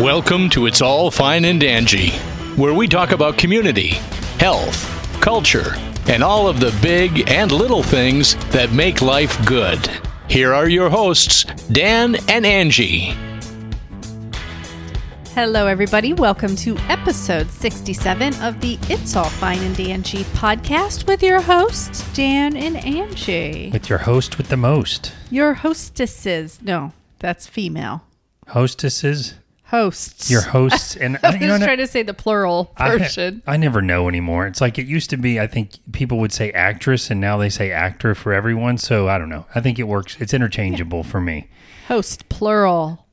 Welcome to It's All Fine and Angie, where we talk about community, health, culture, and all of the big and little things that make life good. Here are your hosts, Dan and Angie. Hello, everybody. Welcome to episode 67 of the It's All Fine and Angie podcast with your hosts, Dan and Angie. With your host with the most. Your hostesses. No, that's female. Hostesses? Hosts. Your hosts. And I uh, you was know, trying to say the plural I, version. I never know anymore. It's like it used to be, I think people would say actress and now they say actor for everyone. So I don't know. I think it works. It's interchangeable for me. Host, plural.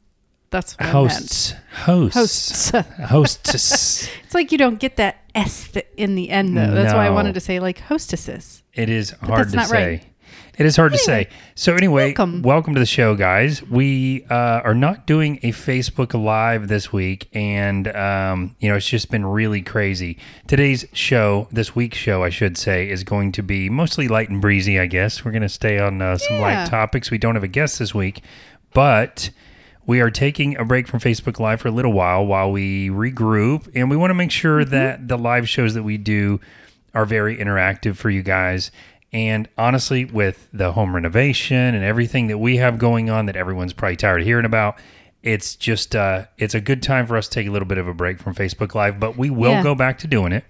That's what Hosts. Hosts. I. Hosts. Hostess. it's like you don't get that S in the end, though. That's why I wanted to say like hostesses. It is hard to say. right. It is hard to say. So anyway, welcome. to the show, guys. We uh, are not doing a Facebook Live this week, and um, you know it's just been really crazy. Today's show, this week's show, I should say, is going to be mostly light and breezy. I guess we're going to stay on uh, some Yeah. light topics. We don't have a guest this week, but we are taking a break from Facebook Live for a little while while we regroup, and we want to make sure Mm-hmm. that the live shows that we do are very interactive for you guys. And honestly, with the home renovation and everything that we have going on that everyone's probably tired of hearing about, it's just uh, it's a good time for us to take a little bit of a break from Facebook Live, but we will Yeah. go back to doing it.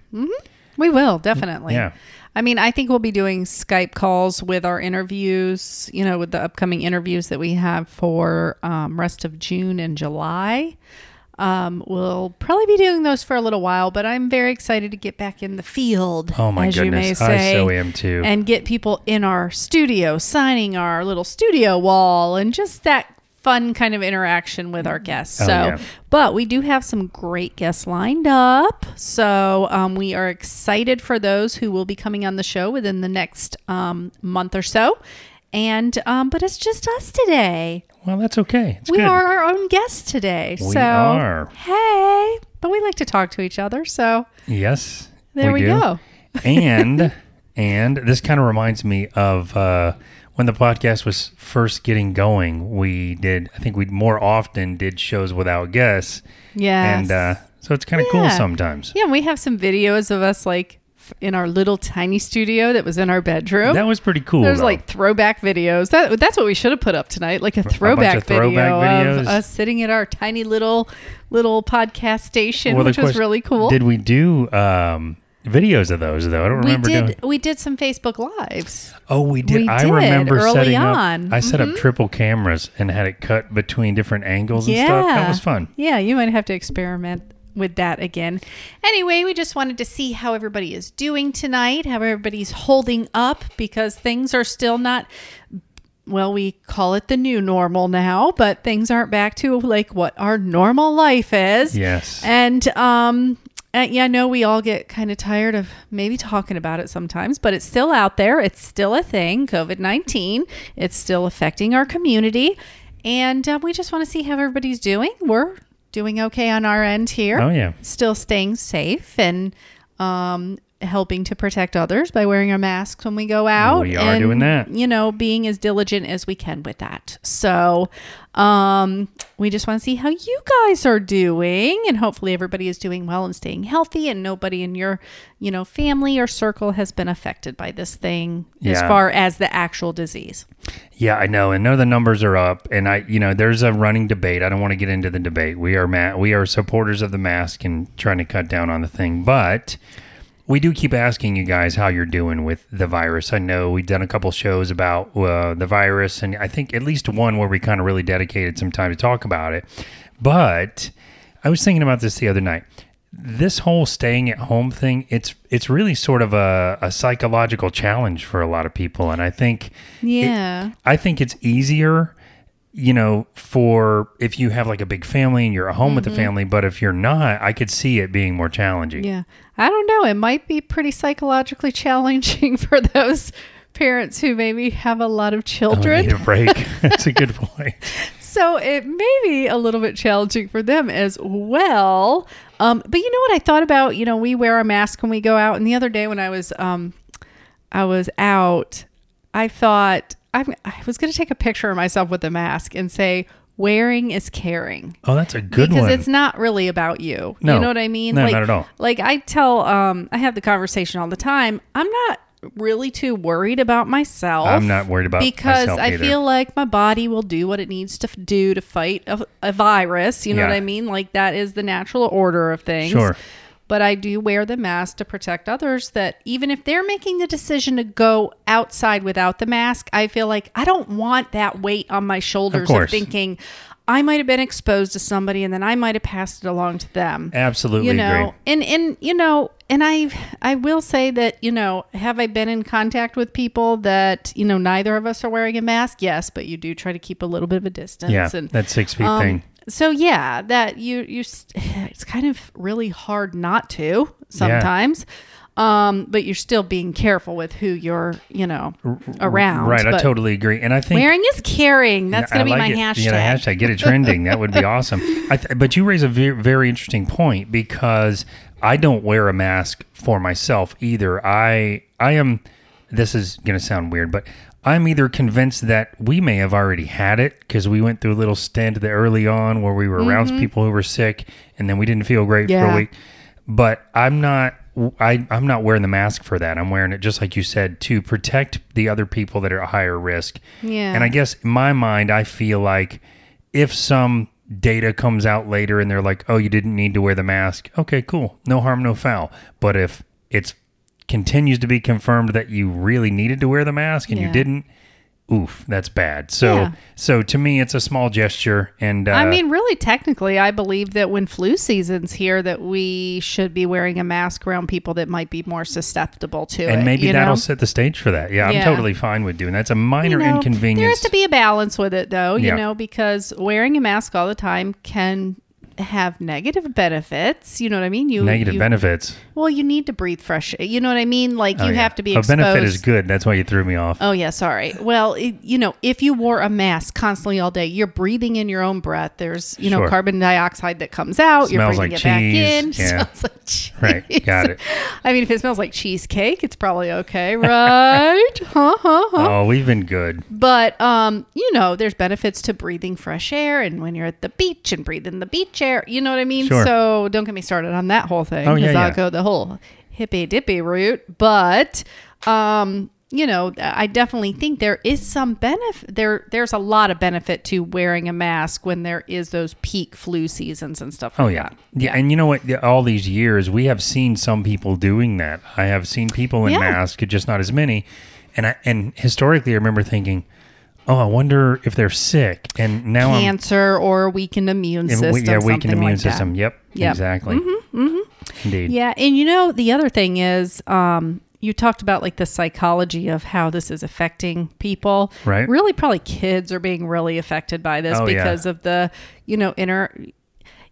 We will definitely. Yeah. I mean, I think we'll be doing Skype calls with our interviews. You know, with the upcoming interviews that we have for um, rest of June and July. Um, we'll probably be doing those for a little while, but I'm very excited to get back in the field. Oh my as you may goodness, I so am too. And get people in our studio signing our little studio wall and just that fun kind of interaction with our guests. Oh, so, yeah. but we do have some great guests lined up. So um, we are excited for those who will be coming on the show within the next um, month or so. And um, but it's just us today. Well, that's okay. It's we good. are our own guests today. We so are. hey, but we like to talk to each other. So Yes. there we, do. go. and and this kind of reminds me of uh, when the podcast was first getting going. We did, I think we more often did shows without guests, Yes. and uh, so it's kind of cool sometimes. Yeah, we have some videos of us like in our little tiny studio that was in our bedroom. That was pretty cool. There's though. like throwback videos. That that's what we should have put up tonight, like a throwback, throwback video videos. of us sitting at our tiny little little podcast station, Well, which was question- really cool. Did we do um, videos of those though? I don't remember. we did doing. we did some Facebook lives. Oh, we did. we I did remember early setting on. Mm-hmm. up. I set up triple cameras and had it cut between different angles and stuff. That was fun. Yeah, you might have to experiment with that again. Anyway, we just wanted to see how everybody is doing tonight, how everybody's holding up because things are still not well, we call it the new normal now, but things aren't back to like what our normal life is. Yes. And um uh, yeah, I know we all get kind of tired of maybe talking about it sometimes, but it's still out there. It's still a thing, COVID 19. It's still affecting our community. And uh, we just want to see how everybody's doing. We're doing okay on our end here. Oh yeah. Still staying safe and um, helping to protect others by wearing our masks when we go out. We are and, doing that. You know, being as diligent as we can with that. So um, we just want to see how you guys are doing. And hopefully everybody is doing well and staying healthy and nobody in your, you know, family or circle has been affected by this thing as far as the actual disease. Yeah, I know, and know the numbers are up, and I, you know, there's a running debate. I don't want to get into the debate. We are ma- we are supporters of the mask and trying to cut down on the thing, but we do keep asking you guys how you're doing with the virus. I know we've done a couple shows about uh, the virus, and I think at least one where we kind of really dedicated some time to talk about it. But I was thinking about this the other night. This whole staying at home thing, it's it's really sort of a, a psychological challenge for a lot of people, and I think it- Yeah. I think it's easier, you know, for if you have like a big family and you're at home with the family, but if you're not, I could see it being more challenging. Yeah. I don't know. It might be pretty psychologically challenging for those parents who maybe have a lot of Oh, children. need a break. That's a good point. So it may be a little bit challenging for them as well. Um, but you know what I thought about? You know, we wear a mask when we go out. And the other day when I was um, I was out, I thought I'm, I was going to take a picture of myself with the mask and say, wearing is caring. Oh, that's a good because one. Because it's not really about you. No. You know what I mean? No, like, not at all. Like I tell, um, I have the conversation all the time. I'm not really too worried about myself. I'm not worried about because I either. feel like my body will do what it needs to do to fight a, a virus. You know Yeah. what I mean? Like that is the natural order of things. Sure. But I do wear the mask to protect others that even if they're making the decision to go outside without the mask, I feel like I don't want that weight on my shoulders of, course. thinking I might have been exposed to somebody and then I might have passed it along to them. Absolutely You know, agree. and and you know, and I I will say that, you know, have I been in contact with people that, you know, neither of us are wearing a mask? Yes, but you do try to keep a little bit of a distance Yeah, and that six feet um, thing. So yeah, that you you it's kind of really hard not to sometimes. Um, but you're still being careful with who you're, you know, around. Right, I totally agree. And I think Wearing is caring. That's going to be like my it. hashtag. Yeah, hashtag. Get it trending. that would be awesome. I th- but you raise a very, very interesting point because I don't wear a mask for myself either. I I am. This is going to sound weird, but I'm either convinced that we may have already had it because we went through a little stint there early on where we were around people who were sick and then we didn't feel great for Mm-hmm. A week. But I'm not. I, I'm not wearing the mask for that. I'm wearing it just like you said to protect the other people that are at higher risk. Yeah. And I guess in my mind, I feel like if some data comes out later and they're like, oh, you didn't need to wear the mask, okay, cool. No harm, no foul. But if it's continues to be confirmed that you really needed to wear the mask and you didn't, oof, that's bad. So, Yeah. so to me, it's a small gesture. And uh, I mean, really, technically, I believe that when flu season's here, that we should be wearing a mask around people that might be more susceptible to it. and maybe that'll know? set the stage for that. Yeah, I'm totally fine with doing that. It's a minor You know, inconvenience. There has to be a balance with it, though, you Yeah. know, because wearing a mask all the time can have negative benefits. You know what I mean? You Negative you, benefits. Well, you need to breathe fresh. air. You know what I mean? Like Oh, you yeah. have to be a exposed. benefit is good. That's why you threw me off. Oh yeah, sorry. Well, it, you know, if you wore a mask constantly all day, you're breathing in your own breath. There's, you know, Sure. carbon dioxide that comes out. you're breathing like it back in. Yeah. Smells like cheese. Right. Got it. I mean, if it smells like cheesecake, it's probably okay, right? huh, huh, huh. Oh, we've been good. But um, you know, there's benefits to breathing fresh air and when you're at the beach and breathing the beach air. You know what I mean? Sure. So don't get me started on that whole thing. Oh, yeah, I'll yeah. go the whole hippy dippy route. But um, you know, I definitely think there is some benefit there there's a lot of benefit to wearing a mask when there is those peak flu seasons and stuff like Oh yeah. that. yeah, And you know what? All these years, we have seen some people doing that. I have seen people in Yeah. masks, just not as many. And I, and historically, I remember thinking, "Oh, I wonder if they're sick." And now Cancer or weakened immune I'm, system. yeah, weakened something immune like that. system. Yep, Yep. exactly. Indeed. Yeah, and you know the other thing is, um, you talked about like the psychology of how this is affecting people. Right. Really, probably kids are being really affected by this Oh, yeah. because of the, you know, inner.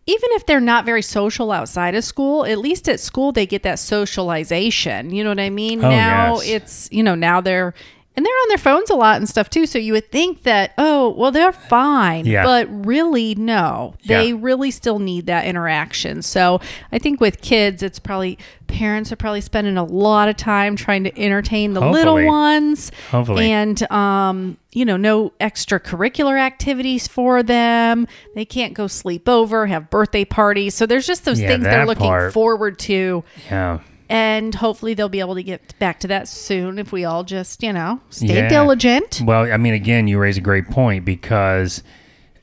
Even if they're not very social outside of school, at least at school they get that socialization. You know what I mean? Oh, now yes. it's you know now they're. And they're on their phones a lot and stuff too. So you would think that, oh, well, they're fine. Yeah. But really, no. They Yeah. really still need that interaction. So I think with kids, it's probably parents are probably spending a lot of time trying to entertain the little ones. Hopefully. And, um, you know, no extracurricular activities for them. They can't go sleep over, have birthday parties. So there's just those Yeah, things they're looking part. forward to. Yeah. And hopefully they'll be able to get back to that soon if we all just, you know, stay Yeah. diligent. Well, I mean, again, you raise a great point because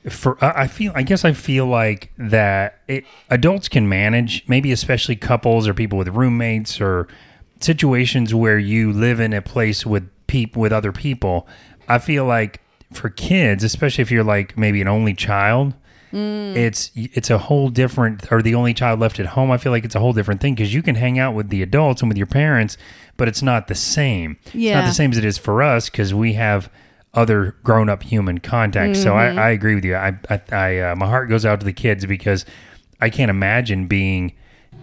for I I feel, I guess I feel like that it, adults can manage, maybe especially couples or people with roommates or situations where you live in a place with peop with other people. I feel like for kids, especially if you're like maybe an only child, it's it's a whole different or the only child left at home. I feel like it's a whole different thing because you can hang out with the adults and with your parents, but it's not the same. It's not the same as it is for us because we have other grown-up human contact. So Mm-hmm. I, I agree with you. I, I, I uh, my heart goes out to the kids because I can't imagine being,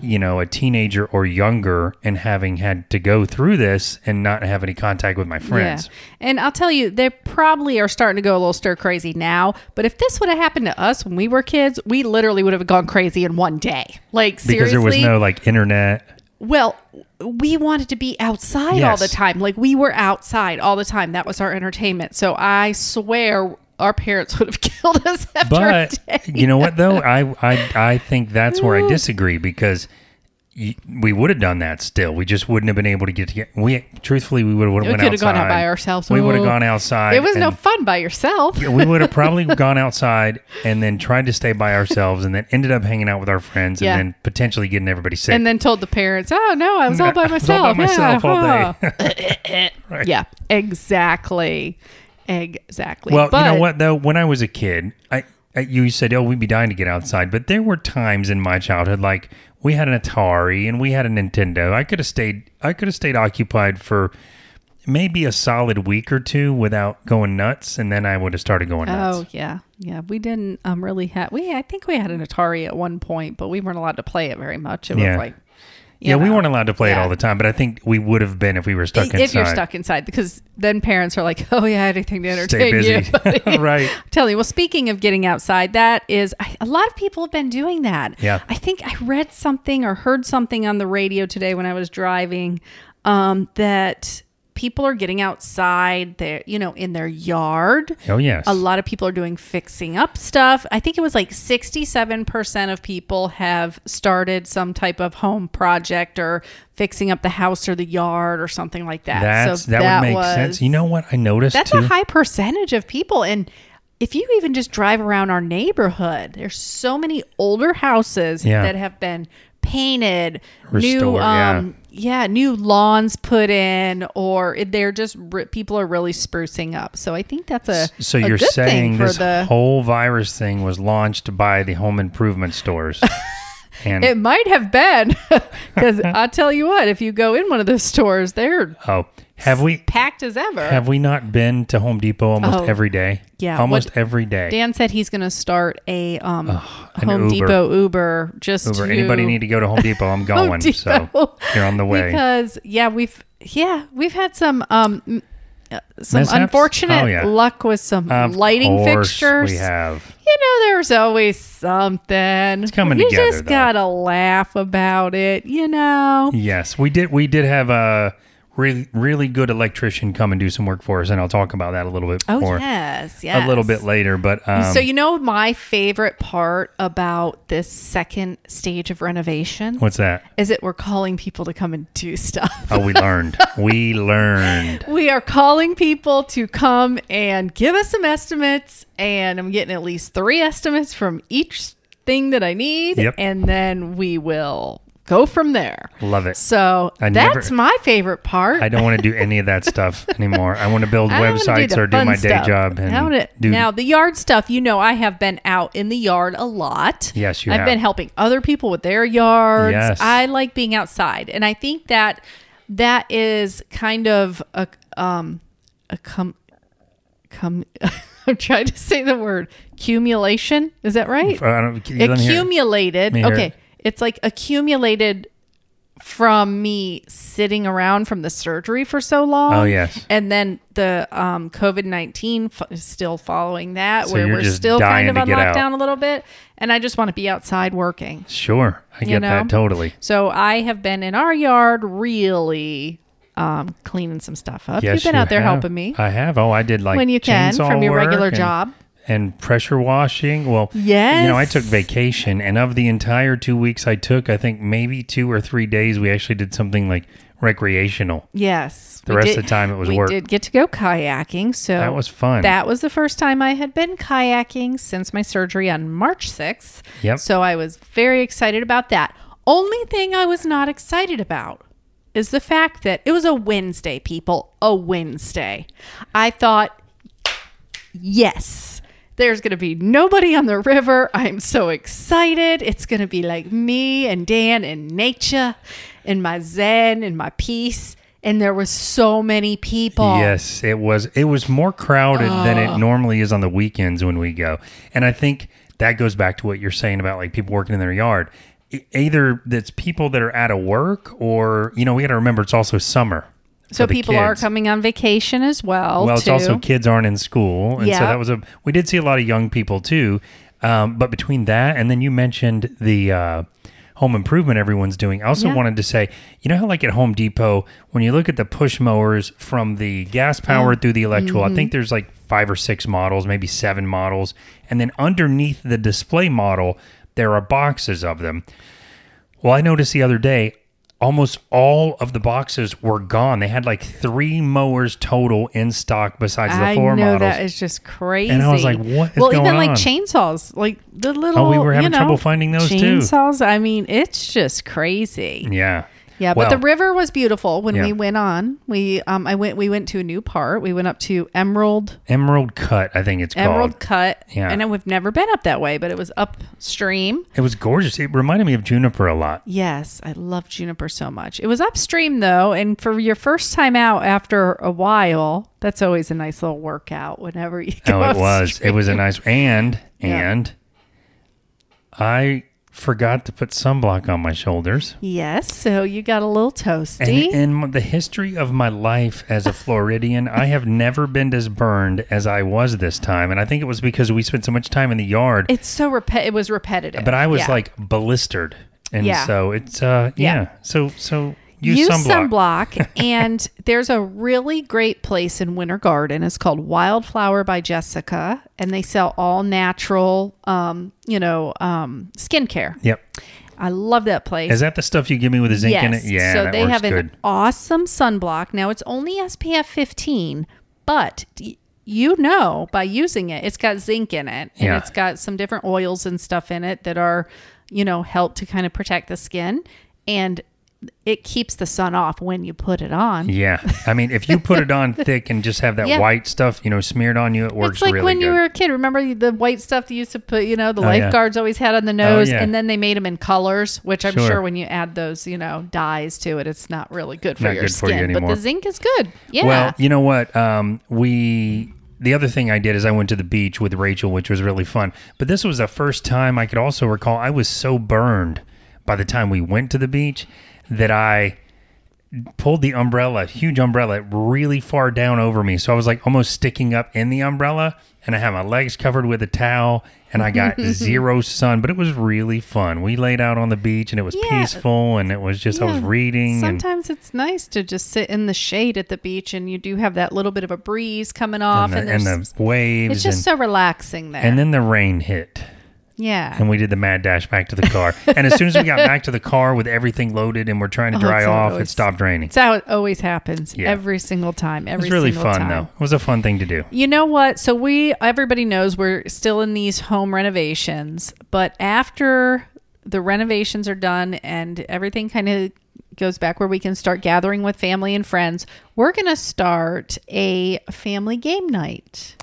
you know, a teenager or younger and having had to go through this and not have any contact with my friends. Yeah. And I'll tell you, they probably are starting to go a little stir crazy now. But if this would have happened to us when we were kids, we literally would have gone crazy in one day. Like, Because there was no like internet. well, we wanted to be outside all the time. Like, we were outside all the time. That was our entertainment. So I swear. Our parents would have killed us after But you know what though? I I I think that's where I disagree because y- we would have done that still. We just wouldn't have been able to get together. We truthfully we would have gone outside. We went could have outside. gone out by ourselves. We would have gone outside. It was no and- fun by yourself. we would have probably gone outside and then tried to stay by ourselves and then ended up hanging out with our friends Yeah. and then potentially getting everybody sick. And then told the parents, "Oh no, I was all by I was all myself." by myself yeah, all day. Yeah, exactly, exactly. Well, you know what though? When I was a kid, I, I you said, "Oh, we'd be dying to get outside," but there were times in my childhood, like we had an Atari and we had a Nintendo. I could have stayed. I could have stayed occupied for maybe a solid week or two without going nuts, and then I would have started going nuts. Oh yeah, yeah. We didn't um really have. We I think we had an Atari at one point, but we weren't allowed to play it very much. It Yeah. was like, yeah, we weren't allowed to play it all the time, but I think we would have been if we were stuck if inside. If you're stuck inside, because then parents are like, "Oh yeah, anything to entertain busy. you." Right. I'm you. Well, speaking of getting outside, that is I, a lot of people have been doing that. Yeah. I think I read something or heard something on the radio today when I was driving um, that people are getting outside there, you know, in their yard. Oh yes. A lot of people are doing fixing up stuff. I think it was like 67% of people have started some type of home project or fixing up the house or the yard or something like that. That's so that, would make was- sense. You know what I noticed That's too? a high percentage of people. And if you even just drive around our neighborhood, there's so many older houses Yeah. that have been painted, new Restored, yeah. Um, yeah, new lawns put in, or they're just people are really sprucing up. So I think that's a so a you're saying this the. whole virus thing was launched by the home improvement stores, and it might have been because I tell you what, if you go in one of those stores, they're oh, have we packed as ever. have we not been to Home Depot almost Oh, every day? yeah, almost what- every day. Dan said he's going to start a um, Home Uber. Depot Uber just Uber. to Anybody need to go to Home Depot? I'm going. so you're on the way. because yeah we've yeah we've had some um some Mishaps? unfortunate Oh, yeah. luck with some Of lighting fixtures We have. you know there's always something it's coming you together, just though. gotta laugh about it you know Yes, we did. We did have a really really good electrician come and do some work for us, and I'll talk about that a little bit oh more yes yes a little bit later. But um, so you know my favorite part about this second stage of renovation what's that? is it we're calling people to come and do stuff Oh, we learned. we learned. We are calling people to come and give us some estimates, and I'm getting at least three estimates from each thing that I need, Yep. and then we will go from there. Love it. So I that's never- my favorite part. I don't want to do any of that stuff anymore. I want to build websites the or do my day job and do. now the yard stuff. You know, I have been out in the yard a lot. Yes, you I've have. been helping other people with their yards. Yes. I like being outside, and I think that that is kind of a um a come come. I'm trying to say the word accumulation. Is that right? I don't, you let me hear it. accumulated. Let me hear Okay. It's like accumulated from me sitting around from the surgery for so long. Oh, yes. and then the um, COVID nineteen f- is still following that, So where we're still kind of on get out. lockdown a little bit, and I just want to be outside working. Sure, I get know? that totally. So I have been in our yard really um, cleaning some stuff up. Yes, You've been you out there have. helping me I have. Oh, I did like when you can from your regular job. And pressure washing. Well, you know, I took vacation, and of the entire two weeks I took, I think maybe two or three days we actually did something like recreational. Yes. The rest did- of the time it was we work. did get to go kayaking. So That was fun. That was the first time I had been kayaking since my surgery on March 6th. Yep. So I was very excited about that. Only thing I was not excited about is the fact that it was a Wednesday, people. A Wednesday. I thought, yes. There's going to be nobody on the river. I'm so excited. It's going to be like me and Dan and nature and my zen and my peace. And there was so many people. Yes, it was. It was more crowded than it normally is on the weekends when we go, and I think that goes back to what you're saying about like people working in their yard. Either that's people that are out of work, or you know, we got to remember it's also summer. So people are coming on vacation as well. Well, it's also kids aren't in school, and so that was a. We did see a lot of young people too, um, but between that and then you mentioned the uh, home improvement everyone's doing. I also Yeah. wanted to say, you know how like at Home Depot, when you look at the push mowers from the gas power through the electrical, I think there's like five or six models, maybe seven models, and then underneath the display model, there are boxes of them. Well, I noticed the other day, almost all of the boxes were gone. They had like three mowers total in stock besides the I four know models. that is just crazy. And I was like, what is well, going even like on? chainsaws, like the little. Oh, we were you having know, trouble finding those too. chainsaws. I mean, it's just crazy. yeah. Yeah, but the river was beautiful when Yeah. we went on. We um I went we went to a new part. We went up to Emerald Emerald Cut, I think it's Emerald called. Cut. Yeah. And we've never been up that way, but it was upstream. It was gorgeous. It reminded me of Juniper a lot. Yes, I love juniper so much. It was upstream though, and for your first time out after a while, that's always a nice little workout whenever you go. Oh, it was. It was a nice and Yeah. and I forgot to put sunblock on my shoulders. Yes, so you got a little And toasty. in the history of my life as a Floridian, I have never been as burned as I was this time. And I think it was because we spent so much time in the yard. it's so rep- it was repetitive. but I was Yeah. like blistered. And Yeah. so it's uh yeah. Yeah. So so use, use sunblock. sunblock and there's a really great place in winter garden it's called wildflower by jessica and they sell all natural um, you know um, skincare Yep. i love that place Is that the stuff you give me with the zinc in it? Yeah, so they have good. an awesome sunblock now it's only spf 15 but you know by using it it's got zinc in it and Yeah. it's got some different oils and stuff in it that are you know help to kind of protect the skin and it keeps the sun off when you put it on Yeah, I mean, if you put it on thick and just have that Yeah. white stuff, you know, smeared on you, it works it's like really when good. you were a kid. Remember the white stuff they used to put, you know, the Oh, yeah. lifeguards always had on the nose, yeah. and then they made them in colors, which I'm Sure. sure, when you add those, you know, dyes to it, it's not really good for Not your good for you skin. but the zinc is good. Yeah. Well, you know what? Um, we the other thing I did is I went to the beach with Rachel, which was really fun. But this was the first time I could also recall I was so burned by the time we went to the beach that I pulled the umbrella, huge umbrella, really far down over me. So I was like almost sticking up in the umbrella, and I had my legs covered with a towel, and I got zero sun. But it was really fun. We laid out on the beach, and it was Yeah. peaceful, and it was just I was Yeah. reading. and Sometimes it's nice to just sit in the shade at the beach, and you do have that little bit of a breeze coming off, and and, the, and there's, the waves, it's just and, so relaxing there. and then the rain hit. Yeah. and we did the mad dash back to the car. and as soon as we got back to the car with everything loaded and we're trying to Oh, dry it's off, it stopped raining. It's how it always happens Yeah. every single time. It was really fun time. though. It was a fun thing to do. You know what? So we everybody knows we're still in these home renovations, but after the renovations are done and everything kind of goes back where we can start gathering with family and friends, we're going to start a family game night.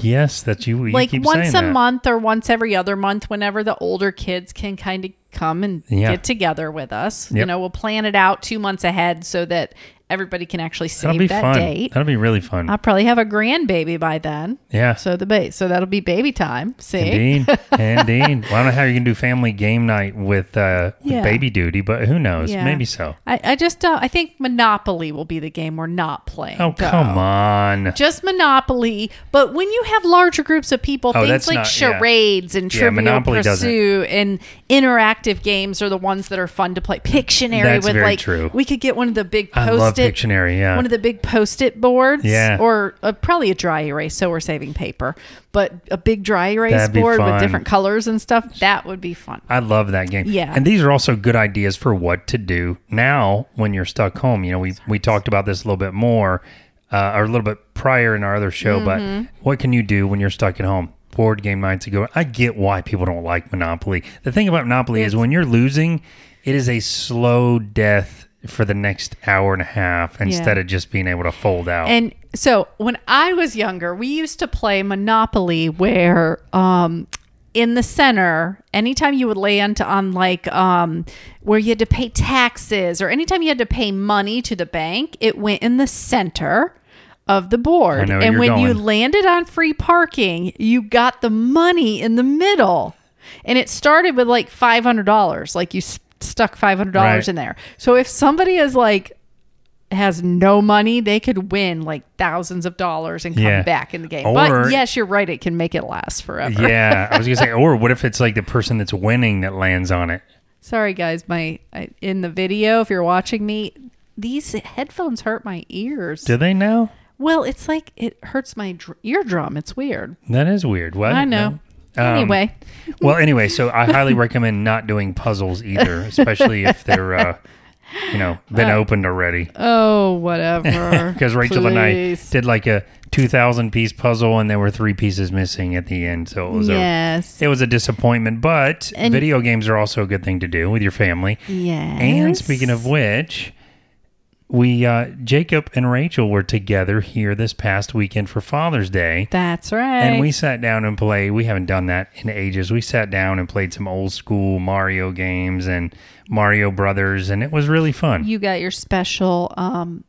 Yes, that you, you like once a that. month or once every other month whenever the older kids can kind of come and Yeah. get together with us. You know, we'll plan it out 2 months ahead so that everybody can actually save that fun. date. That'll be really fun. I'll probably have a grandbaby by then. yeah. So the ba- so that'll be baby time. See? Indeed, indeed. Well, I don't know how you can do family game night with, uh, with Yeah. baby duty, but who knows? Yeah. Maybe so. I, I just uh, I think Monopoly will be the game we're not playing. Oh, though. come on. Just Monopoly, but when you have larger groups of people, Oh, things like not- yeah. charades and Yeah, Trivial Monopoly doesn't. And interactive games are the ones that are fun to play. Pictionary That's with like true. we could get one of the big I post-it Pictionary, yeah. one of the big post-it boards, Yeah. or uh, probably a dry erase. So we're saving paper, but a big dry erase board fun. with different colors and stuff. That would be fun. I love that game. Yeah. And these are also good ideas for what to do now when you're stuck home. You know, we we talked about this a little bit more uh, or a little bit prior in our other show, Mm-hmm. but what can you do when you're stuck at home? Board game nights ago. I get why people don't like Monopoly. The thing about Monopoly is when you're losing, it is a slow death for the next hour and a half instead of just being able to fold out. And so when I was younger, we used to play Monopoly where um in the center, anytime you would land on like um where you had to pay taxes or anytime you had to pay money to the bank, it went in the center of the board. I know where and when you landed on free parking, you got the money in the middle. And it started with like $500, like you stuck $500 Right. in there. So if somebody is like has no money, they could win like thousands of dollars and come Yeah. back in the game. Or- but yes, you're right; it can make it last forever. yeah, I was gonna say, or what if it's like the person that's winning that lands on it? Sorry, guys. My in the video, if you're watching me, these headphones hurt my ears. Do they now? well, it's like it hurts my dr- eardrum. It's weird. That is weird. What? I know. No. Um, anyway, well, anyway, so I highly recommend not doing puzzles either, especially if they're, uh, you know, been opened already. oh whatever. Because Rachel and I Please. did like a two thousand piece puzzle, and there were three pieces missing at the end, so it was Yes. a it was a disappointment. But And- video games are also a good thing to do with your family. Yes. And speaking of which, we uh, Jacob and Rachel were together here this past weekend for Father's Day. That's right. And we sat down and played. We haven't done that in ages. We sat down and played some old school Mario games and Mario Brothers, and it was really fun. you got your special um,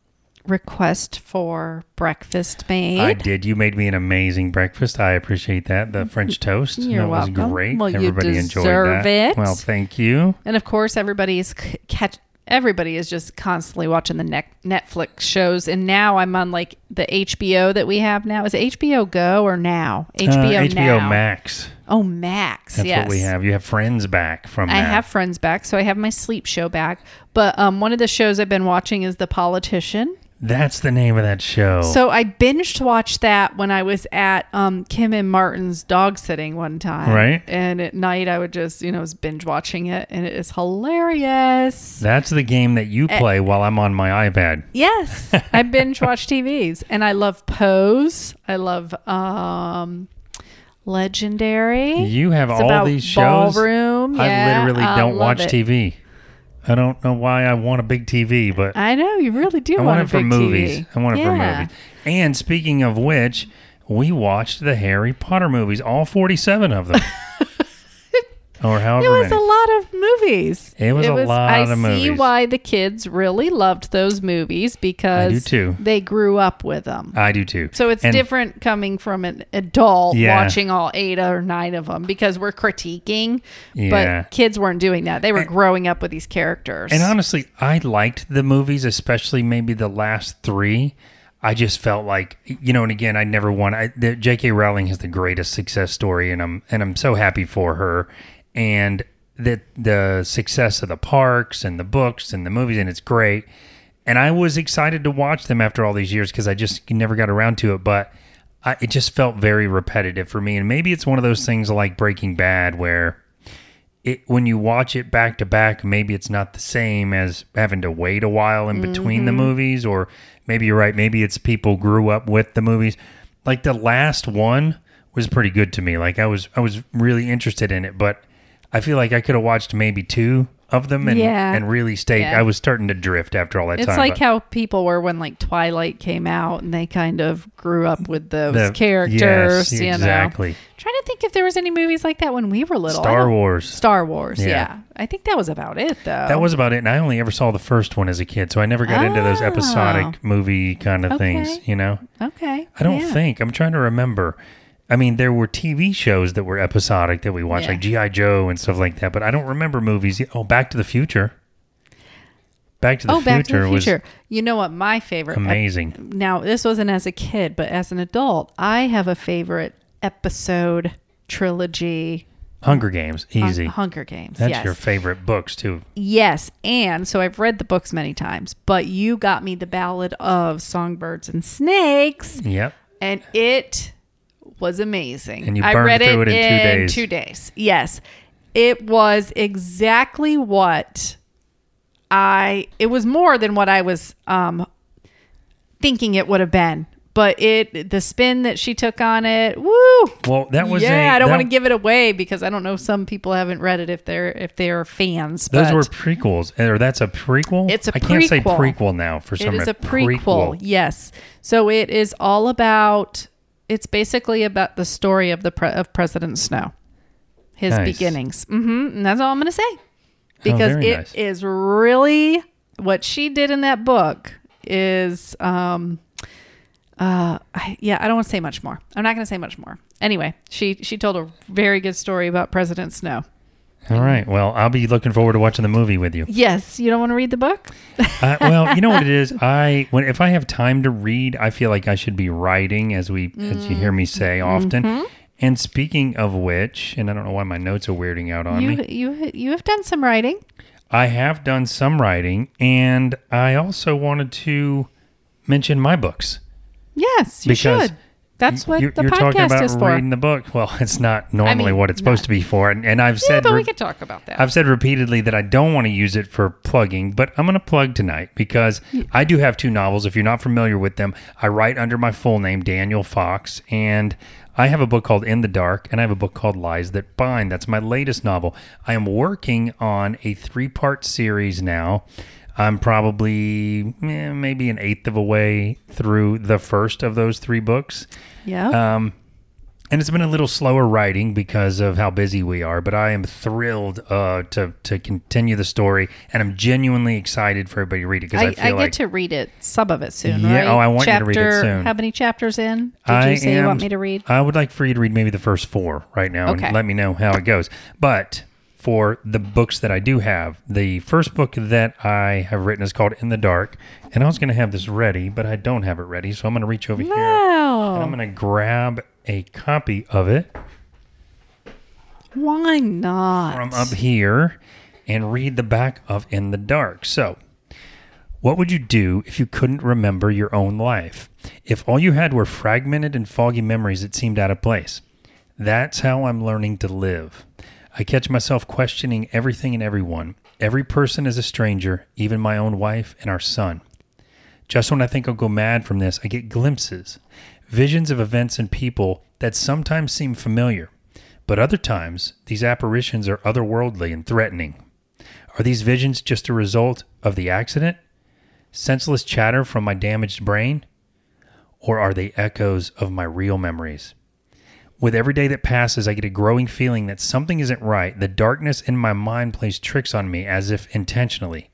request for breakfast made. I did. You made me an amazing breakfast. I appreciate that. The French toast. You're that was great. Well, you Everybody enjoyed that. it. Well, thank you. And of course, everybody's c- catch. Everybody is just constantly watching the net Netflix shows, and now I'm on like the HBO that we have now. Is it HBO Go or now? Uh, HBO, HBO now. Max. Oh, Max. That's yes. what we have. You have friends back from I that. have friends back, so I have my sleep show back. But um, one of the shows I've been watching is The Politician. That's the name of that show. So I binged watched that when I was at um, Kim and Martin's dog sitting one time. Right. And at night I would just, you know, was binge watching it and it is hilarious. That's the game that you play while I'm on my iPad. Yes. I binge watch TVs. And I love Pose. I love um Legendary. You have It's all these shows. Ballroom. I Yeah, literally don't watch it. TV. I don't know why I want a big TV, but I know you really do I want, want a it for big movies. TV. I want it for movies. And speaking of which, we watched the Harry Potter movies, all 47 of them. or however It was many. a lot of movies. It was a lot I of see why the kids really loved those movies because they grew up with them. I do too. So it's And- different coming from an adult Yeah. watching all eight or nine of them because we're critiquing, Yeah. but kids weren't doing that. They were growing up with these characters. And honestly, I liked the movies, especially maybe the last three. I just felt like, you know, and again, I never want. I, the, J.K. Rowling has the greatest success story, and I'm and I'm so happy for her. And the the success of the parks and the books and the movies, and it's great. And I was excited to watch them after all these years because I just never got around to it. But I, it just felt very repetitive for me. And maybe it's one of those things like Breaking Bad where it when you watch it back to back, maybe it's not the same as having to wait a while in between the mm-hmm. movies, or maybe you're right. Maybe it's people grew up with the movies. Like the last one was pretty good to me. Like I was I was really interested in it, but I feel like I could have watched maybe two of them and Yeah. and really stayed. Yeah. I was starting to drift after all that it's time. like but- how people were when like Twilight came out and they kind of grew up with those The- characters. yes, you know, exactly. trying to think if there was any movies like that when we were little. Star Wars. Star Wars. Yeah. Yeah. I think that was about it though. That was about it, and I only ever saw the first one as a kid, so I never got into those Oh. episodic movie kind of things. You know, okay. I don't think I'm trying to remember. I mean, there were TV shows that were episodic that we watched, Yeah. like GI Joe and stuff like that, but I don't remember movies. Oh, Back to the Future. Back to the Oh, Future Back to the Future. You know what my favorite amazing. now this wasn't as a kid but as an adult i have a favorite episode trilogy Hunger Games, Hun- easy. hunger games That's yes your favorite books too. yes and so i've read the books many times but you got me the ballad of songbirds and snakes Yep. and it was amazing And you i read through it, it in two days. two days yes it was exactly what i it was more than what i was um thinking it would have been but it the spin that she took on it woo Well, that was yeah I don't that- want to give it away because I don't know some people haven't read it if they're if they're fans. Those but were prequels, or that's a prequel. It's a I can't say prequel. prequel now for some it is reason. a prequel, Yes, so it is all about. It's basically about the story of the pre- of President Snow, his Nice. beginnings. hmm and that's all I'm going to say because very it is nice. really what she did in that book is. um uh I, yeah i don't want to say much more i'm not going to say much more anyway she she told a very good story about president snow All right. Well, I'll be looking forward to watching the movie with you. yes you don't want to read the book Uh, well, you know what it is. I when if I have time to read, I feel like I should be writing, as we as you hear me say often. And speaking of which, and I don't know why my notes are weirding out on You me. you you have done some writing. I have done some writing, and I also wanted to mention my books. Yes, you Because should. That's what you're, the you're talking podcast about is for. reading the book. Well, it's not normally mean, what it's supposed not- to be for, and, and I've yeah, said but we could talk about that. I've said repeatedly that I don't want to use it for plugging, but I'm going to plug tonight because I do have two novels. If you're not familiar with them, I write under my full name, Daniel Fox, and I have a book called In the Dark, and I have a book called Lies That Bind. That's my latest novel. I am working on a three part series now. I'm probably eh, maybe an eighth of a way through the first of those three books. yeah. Um, and it's been a little slower writing because of how busy we are, but I am thrilled uh, to to continue the story, and I'm genuinely excited for everybody to read it because I, I, I, get like to read it, some of it soon, Yeah, right? oh, I want you to Chapter, read it soon. How many chapters in? Did I you say you want me to read? I would like for you to read maybe the first four right now Okay. and let me know how it goes. But for the books that I do have, the first book that I have written is called In the Dark, and I was going to have this ready, but I don't have it ready, so I'm going to reach over here. And I'm going to grab a copy of it Why not? from up here and read the back of In the Dark. So, what would you do if you couldn't remember your own life? If all you had were fragmented and foggy memories that seemed out of place? That's how I'm learning to live. I catch myself questioning everything and everyone. Every person is a stranger, even my own wife and our son. Just when I think I'll go mad from this, I get glimpses, visions of events and people that sometimes seem familiar, but other times these apparitions are otherworldly and threatening. Are these visions just a result of the accident? Senseless chatter from my damaged brain? Or are they echoes of my real memories? With every day that passes, I get a growing feeling that something isn't right. The darkness in my mind plays tricks on me as if intentionally.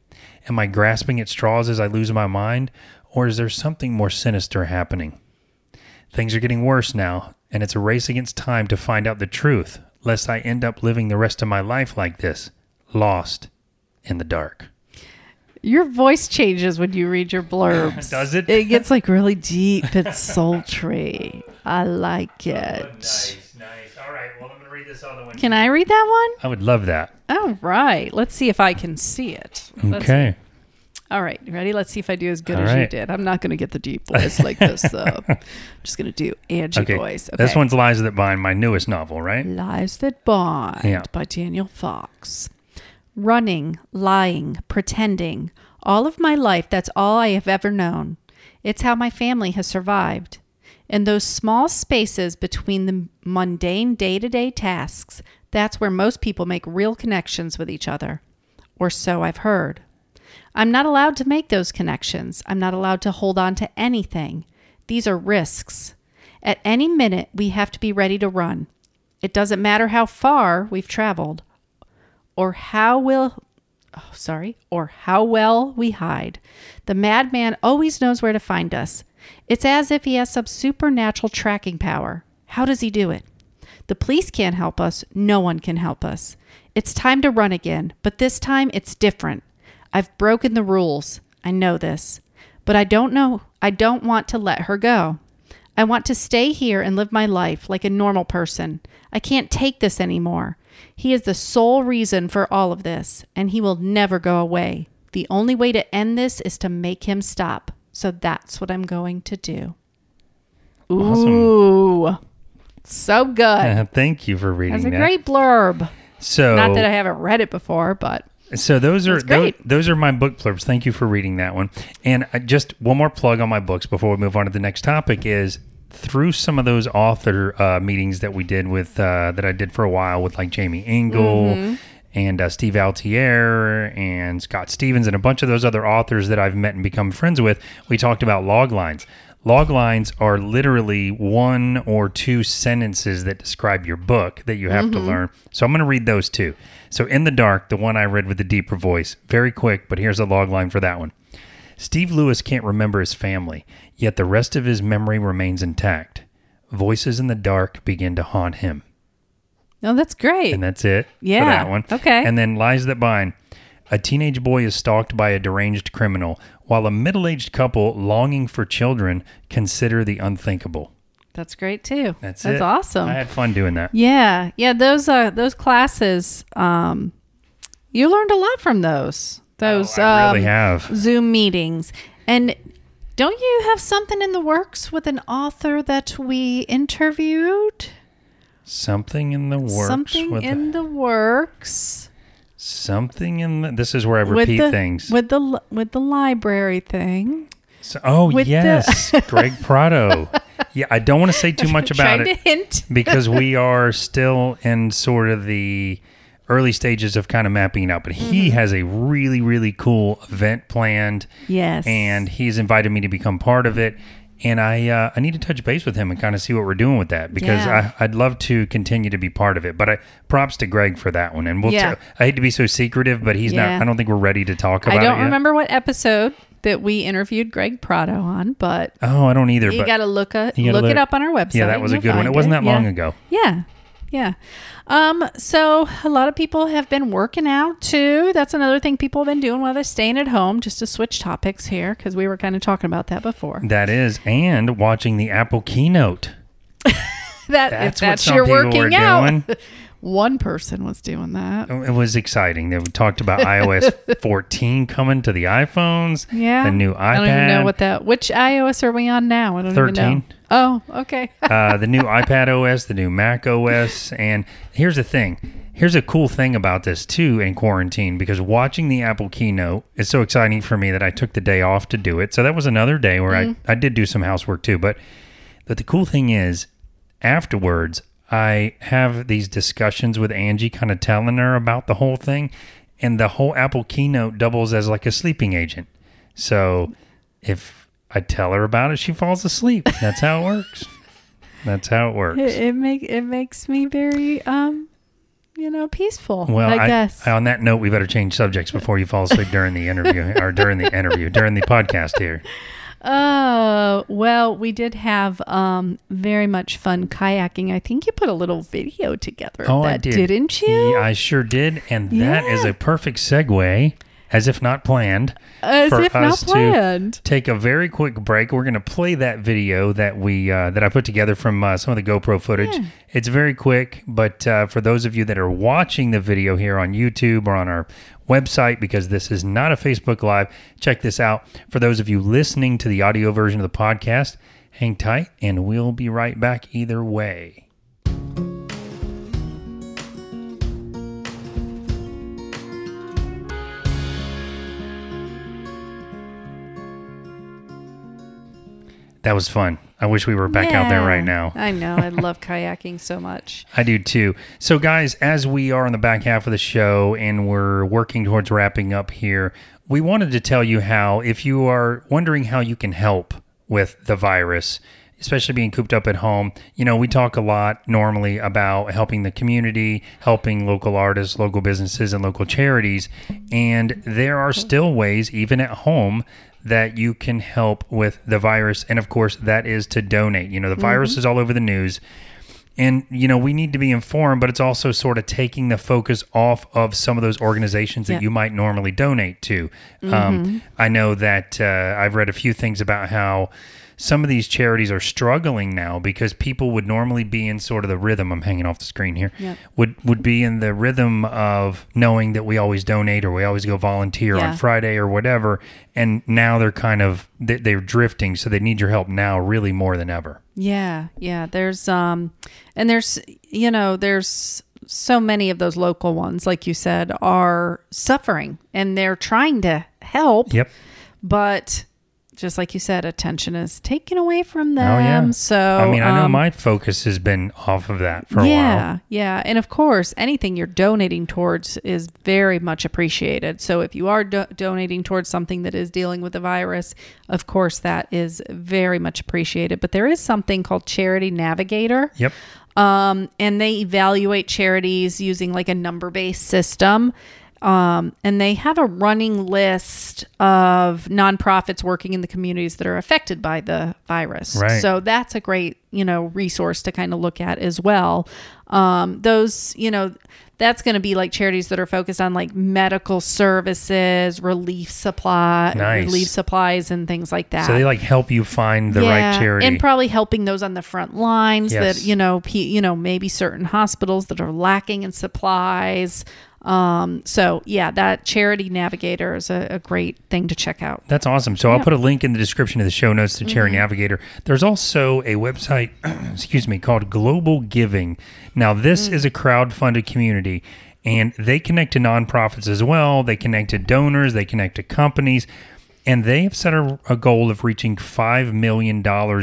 Am I grasping at straws as I lose my mind, or is there something more sinister happening? Things are getting worse now, and it's a race against time to find out the truth, lest I end up living the rest of my life like this, lost in the dark. Your voice changes when you read your blurbs. Does it? It gets like really deep and sultry. I like oh, it. nice. All right, well, I'm going to read this other one. Can I read that one? I would love that. All right. Let's see if I can see it. Let's Okay. All right, ready? Let's see if I do as good All as you did. I'm not going to get the deep voice like this, though. I'm just going to do Angie Okay. voice. Okay. This one's Lies That Bind, my newest novel, right? Lies That Bind Yeah. by Daniel Fox. Running, lying, pretending. All of my life, that's all I have ever known. It's how my family has survived. In those small spaces between the mundane day to day tasks, that's where most people make real connections with each other. Or so I've heard. I'm not allowed to make those connections. I'm not allowed to hold on to anything. These are risks. At any minute, we have to be ready to run. It doesn't matter how far we've traveled or how will oh, sorry, or how well we hide. The madman always knows where to find us. It's as if he has some supernatural tracking power. How does he do it? The police can't help us. No one can help us. It's time to run again, but this time it's different. I've broken the rules. I know this. But I don't know. I don't want to let her go. I want to stay here and live my life like a normal person. I can't take this anymore. He is the sole reason for all of this, and he will never go away. The only way to end this is to make him stop. So that's what I'm going to do. Awesome. Ooh. So good. Thank you for reading That's a that. great blurb. so, Not that I haven't read it before, but so those are. Those, those are my book blurbs. Thank you for reading that one. And uh, just one more plug on my books before we move on to the next topic is through some of those author uh, meetings that we did with uh, that I did for a while with like Jamie Engel Mm-hmm. and uh, Steve Altier and Scott Stevens and a bunch of those other authors that I've met and become friends with. We talked about log lines. Log lines are literally one or two sentences that describe your book that you have to learn. So I'm going to read those two. So, In the Dark, the one I read with the deeper voice, very quick, but here's a log line for that one. Steve Lewis can't remember his family, yet the rest of his memory remains intact. Voices in the dark begin to haunt him. Oh, that's great. And that's it Yeah, for that one. okay. And then Lies That Bind. A teenage boy is stalked by a deranged criminal, while a middle aged couple longing for children consider the unthinkable. That's great too. That's That's it. awesome. I had fun doing that. yeah, yeah. Those uh those classes, um, you learned a lot from those. Those Oh, I really um, have. Zoom meetings. And don't you have something in the works with an author that we interviewed? Something in the works. something in the works something in the. This is where I repeat the things. with the with the library thing. So- oh with the- yes, Greg Prado. Yeah, I don't want to say too much about Trying it. hint. because we are still in sort of the early stages of kind of mapping it out. But he Mm-hmm. has a really, really cool event planned, Yes. and he's invited me to become part of it. And I uh, I need to touch base with him and kind of see what we're doing with that because Yeah. I, I'd love to continue to be part of it. But I, props to Greg for that one. And we'll. Yeah. t- I hate to be so secretive, but he's Yeah. not. I don't think we're ready to talk about it. I don't remember what episode that we interviewed Greg Prado on, but Oh, I don't either. you got to look at you look it up on our website. yeah, that was a good one. find It wasn't that long Yeah. ago. Yeah. Yeah. Um, so a lot of people have been working out too. That's another thing people have been doing while they're staying at home, just to switch topics here, because we were kind of talking about that before. That is, and watching the Apple keynote. That That's that's your working were out. doing. One person was doing that. It was exciting. They talked about iOS 14 coming to the iPhones. Yeah. The new iPad. I don't even know what that which iOS are we on now? I don't even know. Oh, okay. uh, the new iPad OS, the new Mac OS. And here's the thing. Here's a cool thing about this too in quarantine because watching the Apple keynote is so exciting for me that I took the day off to do it. So that was another day where I, I did do some housework too. But but the cool thing is afterwards I have these discussions with Angie kind of telling her about the whole thing and the whole Apple keynote doubles as like a sleeping agent. So if I tell her about it, she falls asleep. That's how it works. That's how it works. It, it make it makes me very um you know peaceful. Well, I, I, guess. on that note, we better change subjects before you fall asleep during the interview or during the interview during the podcast here. Oh, well, we did have um very much fun kayaking. I think you put a little video together. Oh, of I that, did. Didn't you? Yeah, I sure did, and that is Yeah. a perfect segue, as if not planned, As for if not us to planned. take a very quick break. We're going to play that video that we uh, that I put together from uh, some of the GoPro footage. It's very quick, but uh, for those of you that are watching the video here on YouTube or on our website, because this is not a Facebook Live, check this out. For those of you listening to the audio version of the podcast, hang tight, and we'll be right back either way. That was fun. I wish we were back out there right now. I know. I love kayaking so much. I do too. So, guys, as we are on the back half of the show and we're working towards wrapping up here, we wanted to tell you how, if you are wondering how you can help with the virus, especially being cooped up at home, you know, we talk a lot normally about helping the community, helping local artists, local businesses, and local charities. And there are still ways, even at home, that you can help with the virus. And of course, that is to donate. You know, the virus is all over the news. And, you know, we need to be informed, but it's also sort of taking the focus off of some of those organizations that Yeah. you might normally donate to. Um, I know that uh, I've read a few things about how some of these charities are struggling now because people would normally be in sort of the rhythm. I'm hanging off the screen here. Yep. Would would be in the rhythm of knowing that we always donate or we always go volunteer Yeah. on Friday or whatever, and now they're kind of they- they're drifting, so they need your help now really more than ever. Yeah, yeah. There's um, and there's you know there's so many of those local ones, like you said, are suffering, and they're trying to help. Yep. But just like you said, attention is taken away from them. Oh yeah. So I mean, I know um, my focus has been off of that for a while. yeah, while. yeah, and of course, anything you're donating towards is very much appreciated. So if you are do- donating towards something that is dealing with the virus, of course, that is very much appreciated. But there is something called Charity Navigator. Yep. Um, and they evaluate charities using like a number based system. Um, and they have a running list of nonprofits working in the communities that are affected by the virus. Right. So that's a great, you know, resource to kind of look at as well. Um, those, you know, that's going to be like charities that are focused on like medical services, relief supply, Nice. relief supplies, and things like that. So they like help you find the right charity. and probably helping those on the front lines Yes. that you know, you know, maybe certain hospitals that are lacking in supplies. Um, so yeah, that charity navigator is a, a great thing to check out. That's awesome. So I'll put a link in the description of the show notes to Charity Mm-hmm. Navigator. There's also a website, excuse me, called Global Giving. Now, this Mm. is a crowd-funded community, and they connect to nonprofits as well. They connect to donors. They connect to companies. And they have set a, a goal of reaching $5 million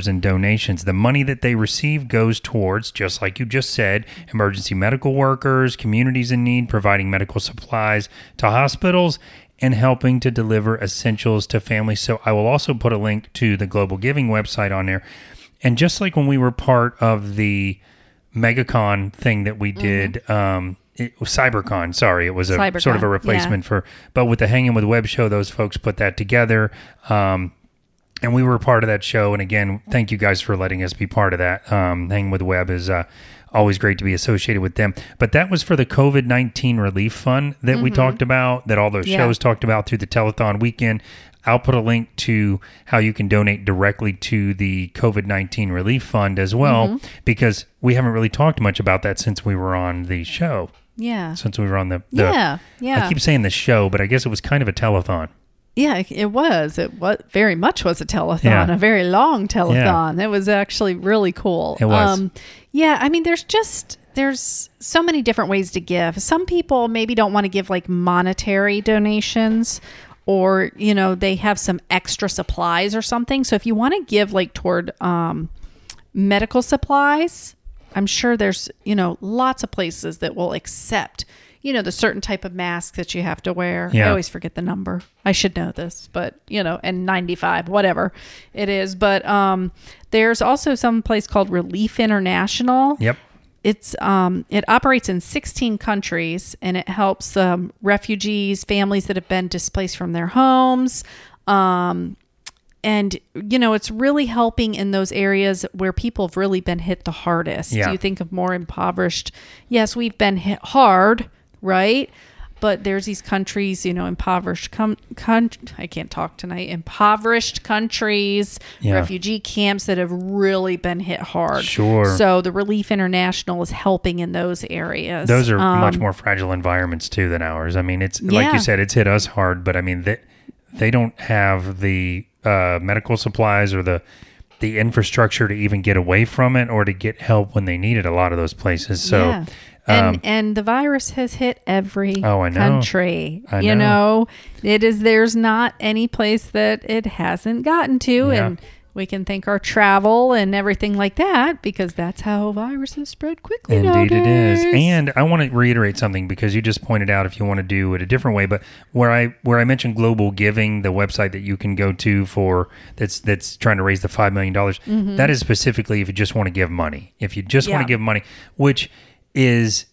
in donations. The money that they receive goes towards, just like you just said, emergency medical workers, communities in need, providing medical supplies to hospitals, and helping to deliver essentials to families. So I will also put a link to the Global Giving website on there. And just like when we were part of the MegaCon thing that we did, um, it was CyberCon. Sorry, it was a sort of a replacement for. But with the Hanging with Web show, those folks put that together. Um, and we were part of that show. And again, thank you guys for letting us be part of that. Um, Hanging with Web is uh, always great to be associated with them. But that was for the COVID 19 relief fund that we talked about, that all those Yeah. shows talked about through the telethon weekend. I'll put a link to how you can donate directly to the COVID 19 relief fund as well, mm-hmm. because we haven't really talked much about that since we were on the show, Yeah. since we were on the. the yeah. Yeah. I keep saying the show, but I guess it was kind of a telethon. Yeah, it- was. It was very much was a telethon, Yeah. a very long telethon. It was actually really cool. It was. Um, yeah, I mean, there's just there's so many different ways to give. Some people maybe don't want to give like monetary donations or you know they have some extra supplies or something. So if you want to give like toward um, medical supplies i'm sure there's you know lots of places that will accept you know the certain type of mask that you have to wear. I always forget the number. I should know this but you know N95 whatever it is. But um there's also some place called relief international. Yep. It's um, it operates in 16 countries and it helps um, refugees families that have been displaced from their homes um, and you know it's really helping in those areas where people have really been hit the hardest. Yeah. you think of more impoverished? Yes we've been hit hard right but there's these countries you know impoverished com- con- i can't talk tonight impoverished countries Yeah. refugee camps that have really been hit hard Sure. so the relief international is helping in those areas Those are much Um, more fragile environments too than ours. I mean, it's like you said, it's hit us hard, but I mean, they, they don't have the uh, medical supplies or the the infrastructure to even get away from it or to get help when they need it. A lot of those places. So, yeah. And um, and the virus has hit every Oh, I know. country. I you know. know, it is there's not any place that it hasn't gotten to, Yeah. and we can thank our travel and everything like that because that's how viruses spread quickly. Indeed, it is. And I want to reiterate something because you just pointed out if you want to do it a different way, but where I where I mentioned Global Giving, the website that you can go to for that's that's trying to raise the five million dollars, that is specifically if you just want to give money. If you just want Mm-hmm. To give money, which is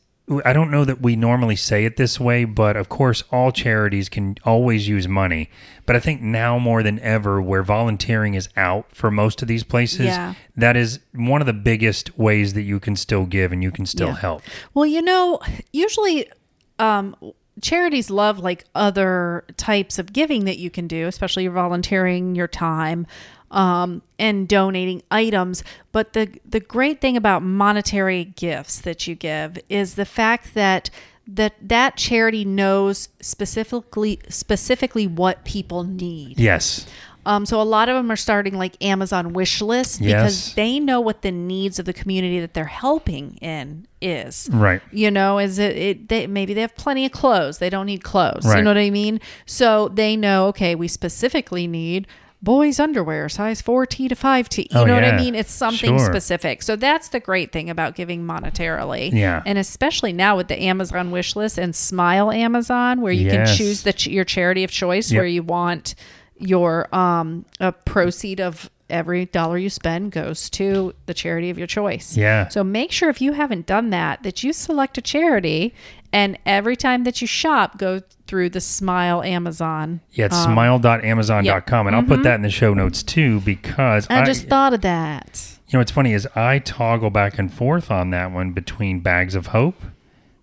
I don't know that we normally say it this way, but of course, all charities can always use money. But I think now more than ever, where volunteering is out for most of these places, Yeah. that is one of the biggest ways that you can still give and you can still Yeah. help. Well, you know, usually um, charities love like other types of giving that you can do, especially your volunteering, your time, um, and donating items. But the the great thing about monetary gifts that you give is the fact that that that charity knows specifically specifically what people need. Yes. Um, so a lot of them are starting like Amazon wish lists because Yes. they know what the needs of the community that they're helping in is. Right. You know, is it, it they maybe they have plenty of clothes. They don't need clothes. Right. You know what I mean? So they know, okay, we specifically need boys underwear size 4T to 5T. You Oh, know what. I mean? It's something Sure. specific. So that's the great thing about giving monetarily. Yeah. And especially now with the Amazon wish list and Smile Amazon where you Yes. can choose the ch- your charity of choice Yep. where you want your um a proceed of every dollar you spend goes to the charity of your choice. Yeah. So make sure if you haven't done that that you select a charity And every time that you shop, go through the Smile Amazon. Yeah, it's um, smile.amazon.com. And I'll put that in the show notes too because I just thought of that. You know, what's funny is I toggle back and forth on that one between Bags of Hope,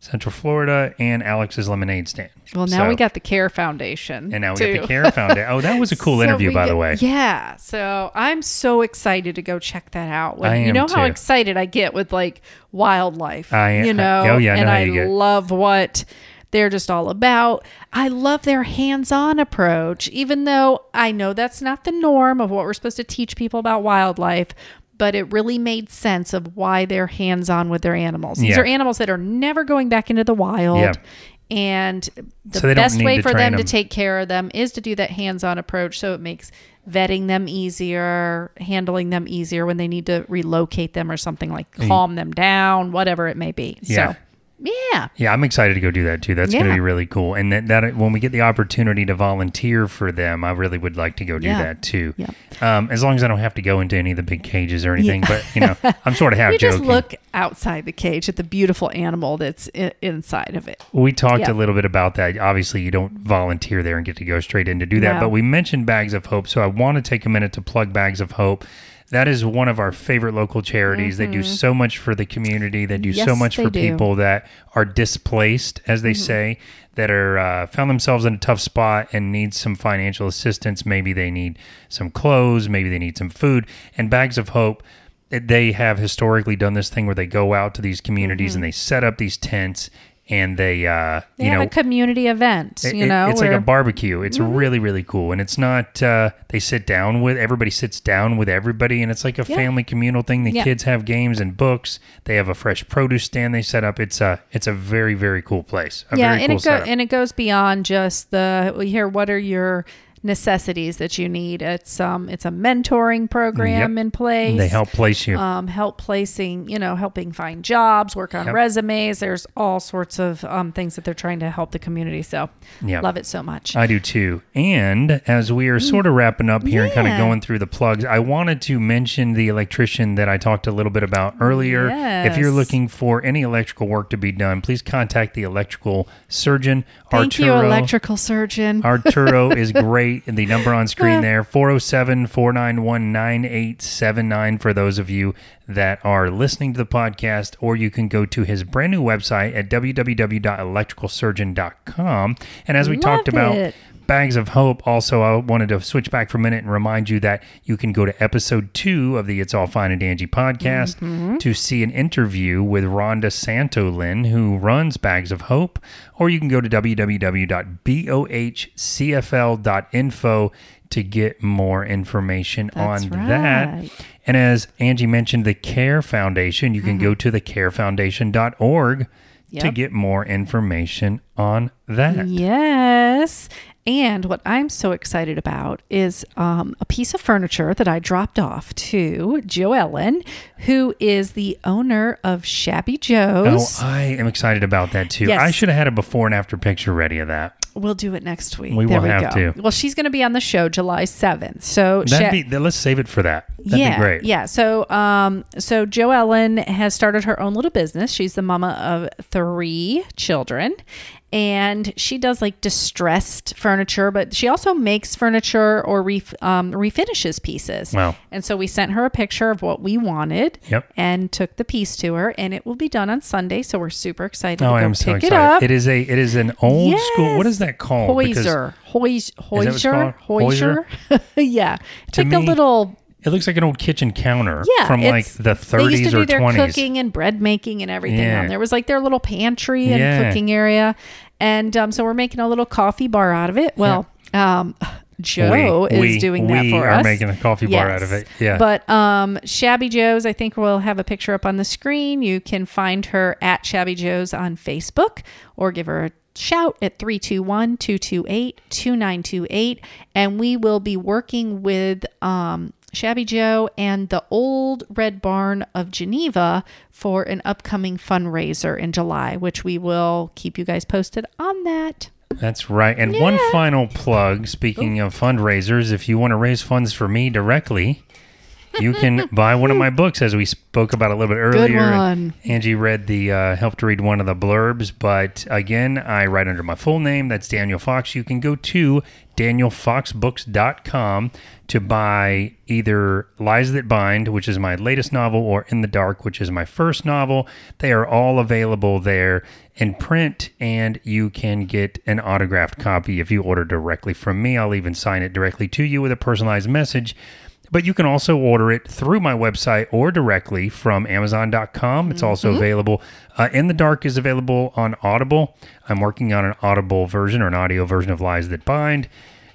Central Florida, and Alex's Lemonade Stand. Well, now So- we got the Care Foundation. and now we too. got the Care Foundation. Oh, that was a cool So interview, by the way. Yeah. So I'm so excited to go check that out. When, I you am know how excited I get with like wildlife. I- am. you I- know. oh, yeah, I and I get. love what they're just all about. I love their hands-on approach, even though I know that's not the norm of what we're supposed to teach people about wildlife. But it really made sense of why they're hands-on with their animals. These Yeah. are animals that are never going back into the wild. Yeah. And the So best way for train them to take care of them is to do that hands-on approach so it makes vetting them easier handling them easier when they need to relocate them or something like calm them down whatever it may be Yeah. so yeah Yeah, I'm excited to go do that too. That's going to be really cool. And that, that when we get the opportunity to volunteer for them, I really would like to go do Yeah. that too. Yeah. Um, as long as I don't have to go into any of the big cages or anything. But you know, I'm sort of half you just look outside the cage at the beautiful animal that's I- inside of it We talked Yeah. a little bit about that. Obviously, you don't volunteer there and get to go straight in to do that. No. But we mentioned Bags of Hope, so I want to take a minute to plug Bags of Hope. That is one of our favorite local charities. They do so much for the community. They do so Mm-hmm. Much for do. Mm-hmm. people that are displaced, as they say, that are uh, found themselves in a tough spot and need some financial assistance. Maybe they need some clothes. Maybe they need some food. And Bags of Hope they have historically done this thing where they go out to these communities and they set up these tents and they uh they you have know a community event it- you know it's like a barbecue it's Mm-hmm. really really cool and it's not uh they sit down with everybody sits down with everybody and it's like a Yeah. family communal thing the Yeah. kids have games and books they have a fresh produce stand they set up it's a it's a very very cool place a yeah and cool it go, setup. and it goes beyond just the here what are your necessities that you need it's um it's a mentoring program Yep. in place they help place you um, help placing, you know, helping find jobs, work on Yep. resumes. There's all sorts of um, things that they're trying to help the community. So, Yep. love it so much. I do too. And as we are sort of wrapping up here and kind of going through the plugs, I wanted to mention the electrician that I talked a little bit about earlier. If you're looking for any electrical work to be done, please contact the electrical surgeon. Thank you, electrical surgeon. Arturo is great. The number on screen there, 407 491 9879 for those of you that are listening to the podcast, or you can go to his brand new website at www.electricalsurgeon.com. And as we talked Love about, it. Bags of Hope. Also, I wanted to switch back for a minute and remind you that you can go to episode two of the It's All Fine and Angie podcast Mm-hmm. to see an interview with Rhonda Santolin, who runs Bags of Hope, or you can go to www.bohcfl.info to get more information That's on that. And as Angie mentioned, the CARE Foundation, you can go to thecarefoundation.org to Mm-hmm. Yep. get more information on that. Yes. And what I'm so excited about is um, a piece of furniture that I dropped off to Joellen, who is the owner of Shabby Joe's. Oh, I am excited about that too. Yes. I should have had a before and after picture ready of that. we'll do it next week. We there will we have go. to. Well, she's going to be on the show July 7th. So Sha- be let's save it for that. That'd yeah, be great. Yeah. So, um, so Joe Ellen has started her own little business. She's the mama of three children, and she does like distressed furniture, but she also makes furniture or ref- um, refinishes pieces. Wow. And so we sent her a picture of what we wanted. Yep. And took the piece to her, and it will be done on Sunday. So we're super excited Oh, to I am pick so it up. It is a it is an old school. what is that called? Because Hoosier. Hois- Hoosier. Hoosier. yeah. It's To like me, little It looks like an old kitchen counter yeah, from like the They used to do or their 20s. cooking and bread making and everything Yeah. on there. It was like their little pantry and Yeah. cooking area, and um, so we're making a little coffee bar out of it. Well, um, Joe We- is we- doing that for us. we are making a coffee bar out of it. Yeah. But um, Shabby Joe's, I think we'll have a picture up on the screen. You can find her at Shabby Joe's on Facebook or give her a shout at 321 228 2928. And we will be working with um, Shabby Joe and the Old Red Barn of Geneva for an upcoming fundraiser in July, which we will keep you guys posted on that. That's right. And one final plug. Speaking of fundraisers, if you want to raise funds for me directly, you can buy one of my books, as we spoke about a little bit earlier. Angie read the uh, helped read one of the blurbs, but again, I write under my full name. That's Daniel Fox. You can go to danielfoxbooks.com to buy either Lies That Bind, which is my latest novel, or In the Dark, which is my first novel. They are all available there in print, and you can get an autographed copy if you order directly from me. I'll even sign it directly to you with a personalized message. But you can also order it through my website or directly from Amazon.com. It's also available. Uh, In the Dark is available on Audible. I'm working on an Audible version or an audio version of Lies That Bind.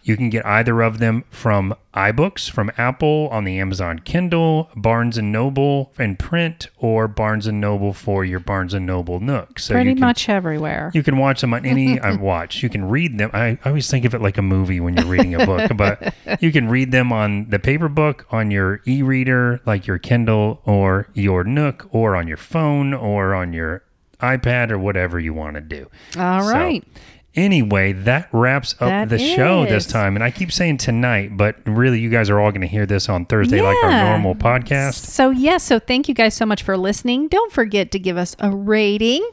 You can get either of them from iBooks from Apple on the Amazon Kindle, Barnes and Noble in print, or Barnes and Noble for your Barnes and Noble Nook. So Pretty can, much everywhere. you can watch them on any I uh, watch. You can read them. I, I always think of it like a movie when you're reading a book, but you can read them on the paper book, on your e-reader, like your Kindle or your Nook, or on your phone, or on your iPad, or whatever you want to do. All So, right. Anyway, that wraps up That the show this time. And I keep saying tonight, but really, you guys are all going to hear this on Thursday, like our normal podcast. So, yes, so thank you guys so much for listening. Don't forget to give us a rating.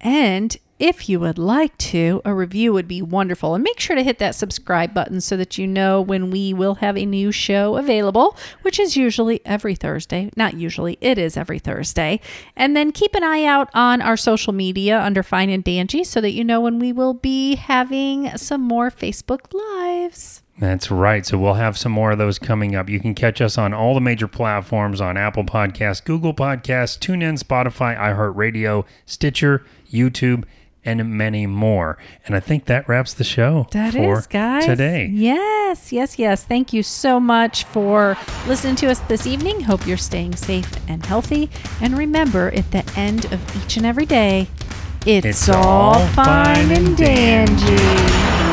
And if you would like to, a review would be wonderful. And make sure to hit that subscribe button so that you know when we will have a new show available, which is usually every Thursday. Not usually, it is every Thursday. And then keep an eye out on our social media under Fine and Dangy so that you know when we will be having some more Facebook Lives. That's right. So we'll have some more of those coming up. You can catch us on all the major platforms on Apple Podcasts, Google Podcasts, TuneIn, Spotify, iHeartRadio, Stitcher, YouTube, and many more. And I think that wraps the show That for is, guys. today. Yes, yes, yes. Thank you so much for listening to us this evening. Hope you're staying safe and healthy. And remember, at the end of each and every day, it's, It's all all fine and dandy.